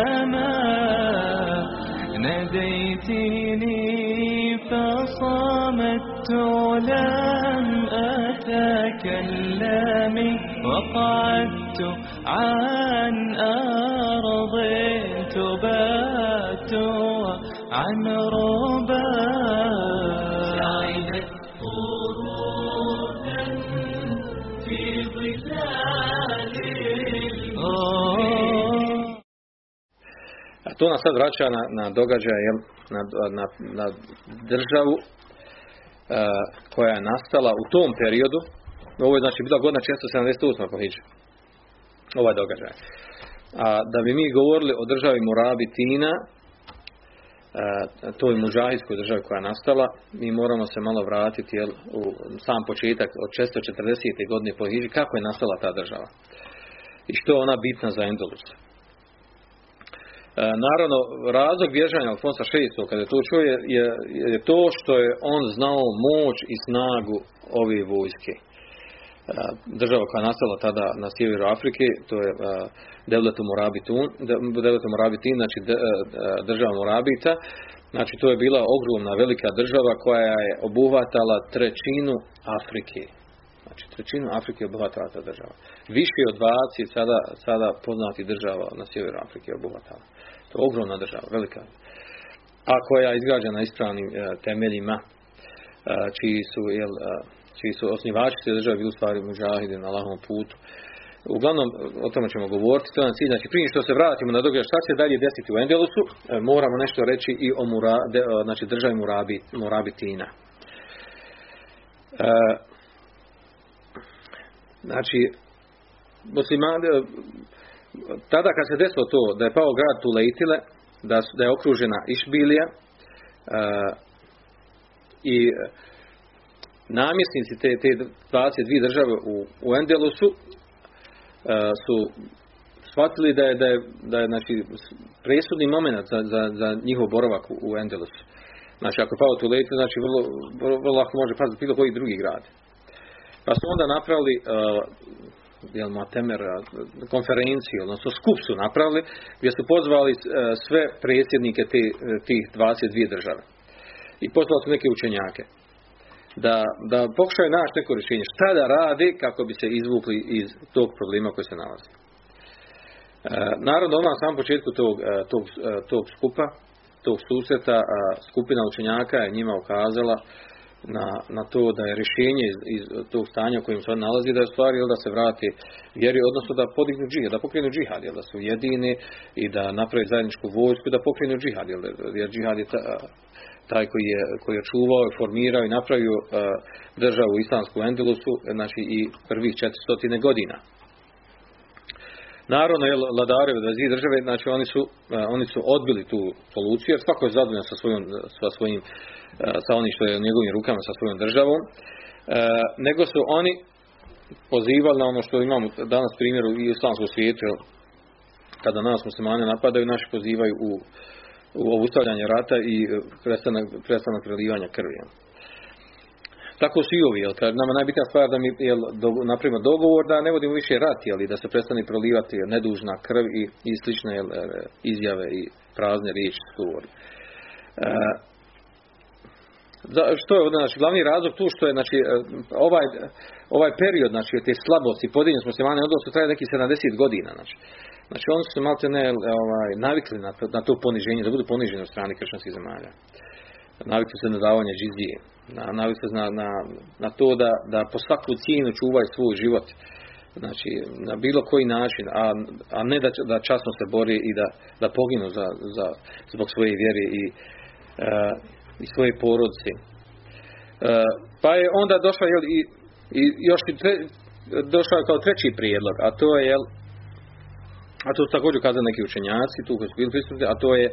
عندما ناديتني فصمت لم أتكلم وقعدت عن أرض تبات عن ربا to nas sad vraća na, na događaj, jel, na, na, na državu e, koja je nastala u tom periodu. Ovo je znači bila godina 678. po Hidži. Ovaj događaj. A da bi mi govorili o državi Murabitina, e, toj muđahidskoj državi koja je nastala, mi moramo se malo vratiti jel, u sam početak od 640. godine po Hidži, kako je nastala ta država. I što je ona bitna za Endolus. E, naravno, razlog bježanja Alfonsa VI, kada je to čuo, je, je, to što je on znao moć i snagu ove vojske. E, država koja je nastala tada na sjeveru Afrike, to je uh, Devletu Morabitun, Devletu Morabitin, znači država Morabita, znači to je bila ogromna velika država koja je obuhvatala trećinu Afrike. Znači trećinu Afrike obuhvatala ta država. Više od 20 sada, sada poznati država na sjeveru Afrike obuhvatala. To je ogromna država, velika. A koja je izgrađena ispravnim e, temeljima, e, čiji su, jel, e, čiji su osnivači te države bili stvari mužahide na lahom putu. Uglavnom, o tome ćemo govoriti. To je cilj. Znači, prije što se vratimo na događaj šta će dalje desiti u Endelusu, e, moramo nešto reći i o mura, de, znači, državi Murabi, Murabitina. Znači, muslimani, tada kad se desilo to da je pao grad Tulejtile, da, da je okružena Išbilija uh, i namjesnici te, te 22 države u, u Endelusu uh, su shvatili da je, da je, da je znači, presudni moment za, za, za njihov boravak u, u Endelusu. Znači, ako je pao Tulejtile, znači vrlo, vrlo, vrlo lako može paziti bilo koji drugi grad. Pa su onda napravili uh, jel Matemer konferenciju, odnosno skup su napravili, gdje su pozvali sve predsjednike te, tih 22 države. I pozvali su neke učenjake. Da, da pokušaju naći neko rješenje. Šta da radi kako bi se izvukli iz tog problema koji se nalazi. Naravno, na samom početku tog, tog, tog skupa, tog susreta, skupina učenjaka je njima ukazala na, na to da je rješenje iz, iz tog stanja u kojem se nalazi da je stvari da se vrati vjeri, odnosno da podignu džihad, da pokrenu džihad, jel, da su jedini i da napravi zajedničku vojsku da pokrenu džihad, jel, jer džihad je ta, taj koji je, koji je čuvao, formirao i napravio uh, državu islamsku Endelusu, znači i prvih 400 godina. Naravno, je vladare od države, znači oni su, uh, oni su odbili tu soluciju, jer svako je zadovoljan sa, svojom, sa svojim sa onim što je u njegovim rukama sa svojom državom, e, nego su oni pozivali na ono što imamo danas primjer u islamskom svijetu, kada nas muslimane napadaju, naši pozivaju u, u obustavljanje rata i prestanak, prestanak prelivanja krvi. Tako su i ovi, jel, kad nama najbitnija stvar da mi jel, do, napravimo dogovor da ne vodimo više rat, jel, da se prestane prolivati nedužna krv i, i slične jel, izjave i prazne riječi su govorili. E, za, što je znači, glavni razlog tu što je znači, ovaj, ovaj period znači, te slabosti podijeljenosti muslimane odnosno traje neki 70 godina. Znači, znači oni su malo ne ovaj, navikli na to, na to poniženje, da budu poniženi od strane kršćanskih zemalja. Navikli se na davanje džizije. Na, navikli se na, na, na to da, da po svaku cijenu čuvaju svoj život. Znači, na bilo koji način, a, a ne da, da časno se bori i da, da poginu za, za, zbog svoje vjere i i svoje porodice. E, pa je onda došla jel, i, i još i došao kao treći prijedlog, a to je jel, a to su također kazali neki učenjaci, tu koji su bili prisutni, a to je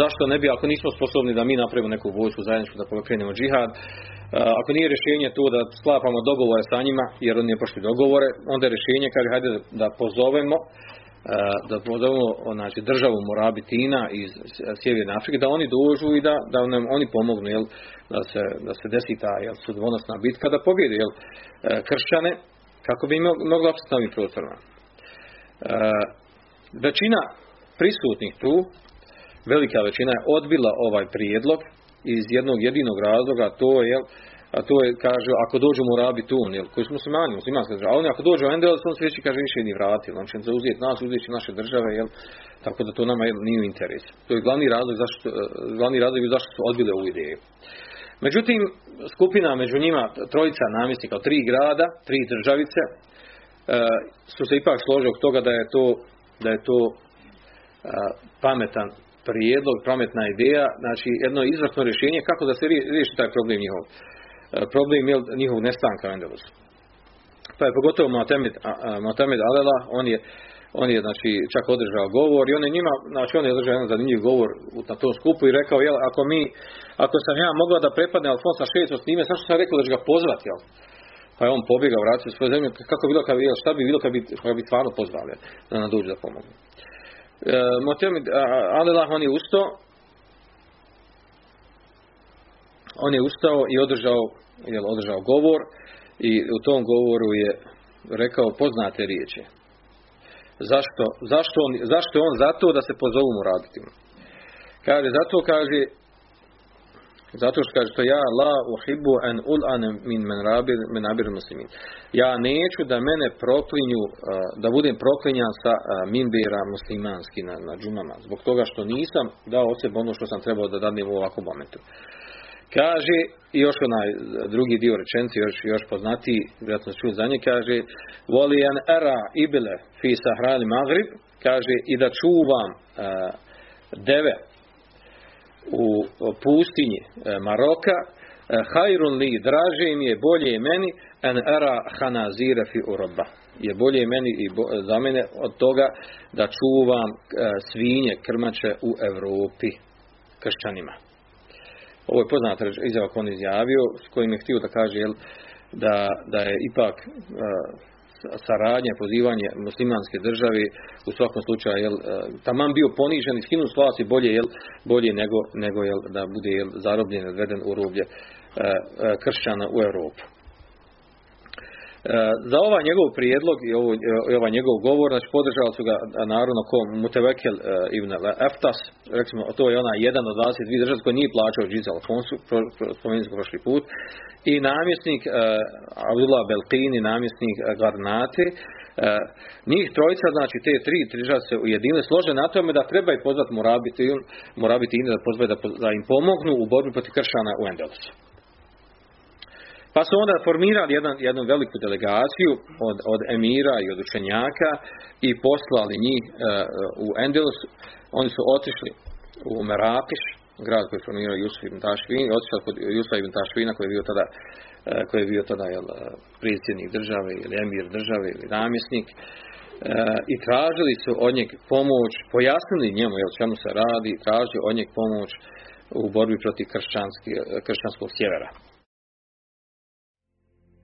zašto ne bi, ako nismo sposobni da mi napravimo neku vojsku zajedničku, da pokrenemo džihad, ako nije rješenje to da sklapamo dogovore sa njima, jer oni ne dogovore, onda je rješenje, kaže, hajde da pozovemo da pozovemo znači, državu Morabitina iz Sjeverne Afrike, da oni dođu i da, da nam oni pomognu, jel, da, se, da se desi ta jel, sudbonosna bitka, da pobjede jel, kršćane, kako bi mogli opstati na ovim prostorima. Većina prisutnih tu, velika većina je odbila ovaj prijedlog iz jednog jedinog razloga, to je, a to je, kaže, ako dođu mu rabi tun, jel, koji smo muslimani, muslimanska država, ali ako dođu Endels, on se već kaže više ni vrati, on će zauzeti nas, uzeti naše države, jel, tako da to nama nije u interesu. To je glavni razlog zašto, glavni razlog zašto su odbili ovu ideju. Međutim, skupina među njima, trojica namjesnika tri grada, tri državice, su se ipak složili od toga da je to, da je to pametan prijedlog, pametna ideja, znači jedno izvrsno rješenje kako da se riješi taj problem njihov. Problem je njihov nestanka u Endelusu. Pa je pogotovo Motamed Alela, on je, on je znači čak održao govor i on je njima, znači on je održao jedan zanimljiv govor na tom skupu i rekao, jel, ako mi, ako sam ja mogla da prepadne Alfonsa šesto s njime, zašto sam rekao da ću ga pozvati, jel? Pa je on pobjegao, vratio u svoju zemlju, kako bi bilo kad bi, šta bi bilo kad bi, kad bi stvarno pozvali da nam dođe da pomogu. E, Motamed Alela, on je ustao, on je ustao i održao, jel, održao govor i u tom govoru je rekao poznate riječi. Zašto, zašto, on, zašto on zato da se pozovu mu raditi? Kaže, zato kaže, zato što kaže, što ja la uhibu en ul an min men rabir, men abir muslimin. Ja neću da mene proklinju, da budem proklinjan sa minbira muslimanski na, na džumama, zbog toga što nisam dao od sebe ono što sam trebao da dadim u ovakvom momentu. Kaže, i još onaj drugi dio rečenci, još, još poznatiji, vjerojatno čuli za nje, kaže, volijan era ibile fi sahrani magrib, kaže, i da čuvam uh, deve u pustinji uh, Maroka, uh, hajrun li, draže mi je, bolje je meni, en era hanazire fi uroba. Je bolje meni i bo, za mene od toga da čuvam svinje, krmače u Europi kršćanima. Ovo je poznata izjava koju on izjavio, s kojim je htio da kaže jel, da, da je ipak saradnje, pozivanje muslimanske države u svakom slučaju jel, uh, taman bio ponižen i skinut s vlasti bolje, jel, bolje nego, nego jel, da bude jel, zarobljen, odveden u rublje uh, kršćana u Europu. Za ovaj njegov prijedlog i ovo, ovaj njegov govor, znači podržali su ga naravno ko Mutevekel ibn Eftas, recimo to je ona jedan od 22 država koji nije plaćao džiz Alfonsu, spomenuli smo prošli put, i namjesnik Abdullah Belkini, namjesnik Garnati, njih trojica, znači te tri države se ujedinile, slože na tome da treba i pozvati morabiti, morabiti da pozvati da, da im pomognu u borbi protiv kršana u Endelusu. Pa su onda formirali jedan, jednu veliku delegaciju od, od emira i od učenjaka i poslali njih uh, u Endelus. Oni su otišli u Merakiš, grad koji je formirao Jusuf ibn Tašvin, otišli kod Jusufa ibn Tašvina koji je bio tada, uh, koji je bio tada jel, predsjednik države ili emir države ili namjesnik. Uh, i tražili su od njeg pomoć, pojasnili njemu jel, čemu se radi, tražili od njeg pomoć u borbi protiv kršćanskog sjevera.